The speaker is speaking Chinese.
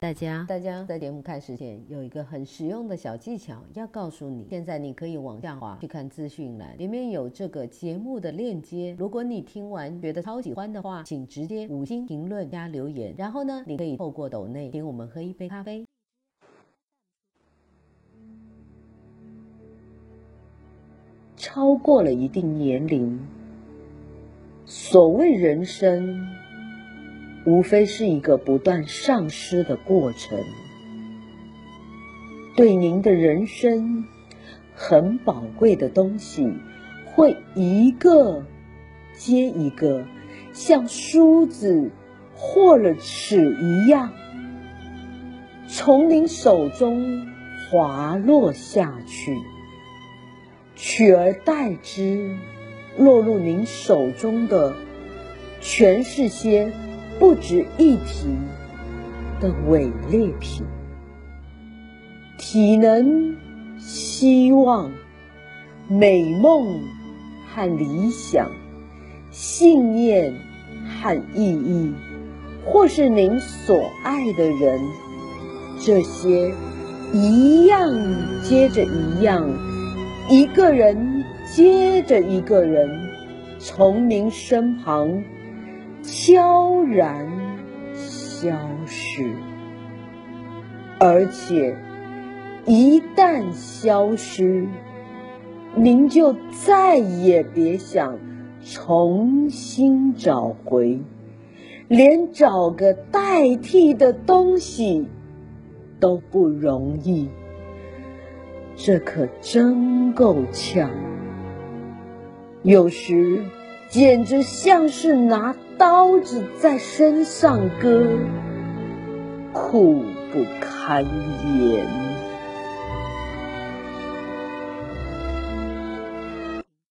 大家。大家在节目开始前有一个很实用的小技巧要告诉你。现在你可以往下滑去看资讯栏，里面有这个节目的链接。如果你听完觉得超喜欢的话，请直接五星评论加留言。然后呢，你可以透过抖内请我们喝一杯咖啡。超过了一定年龄，所谓人生，无非是一个不断丧失的过程。对您的人生很宝贵的东西，会一个接一个，像梳子或了齿一样，从您手中滑落下去。取而代之，落入您手中的，全是些不值一提的伪劣品。体能、希望、美梦和理想、信念和意义，或是您所爱的人，这些一样接着一样。一个人接着一个人，从您身旁悄然消失，而且一旦消失，您就再也别想重新找回，连找个代替的东西都不容易。这可真够呛，有时简直像是拿刀子在身上割，苦不堪言。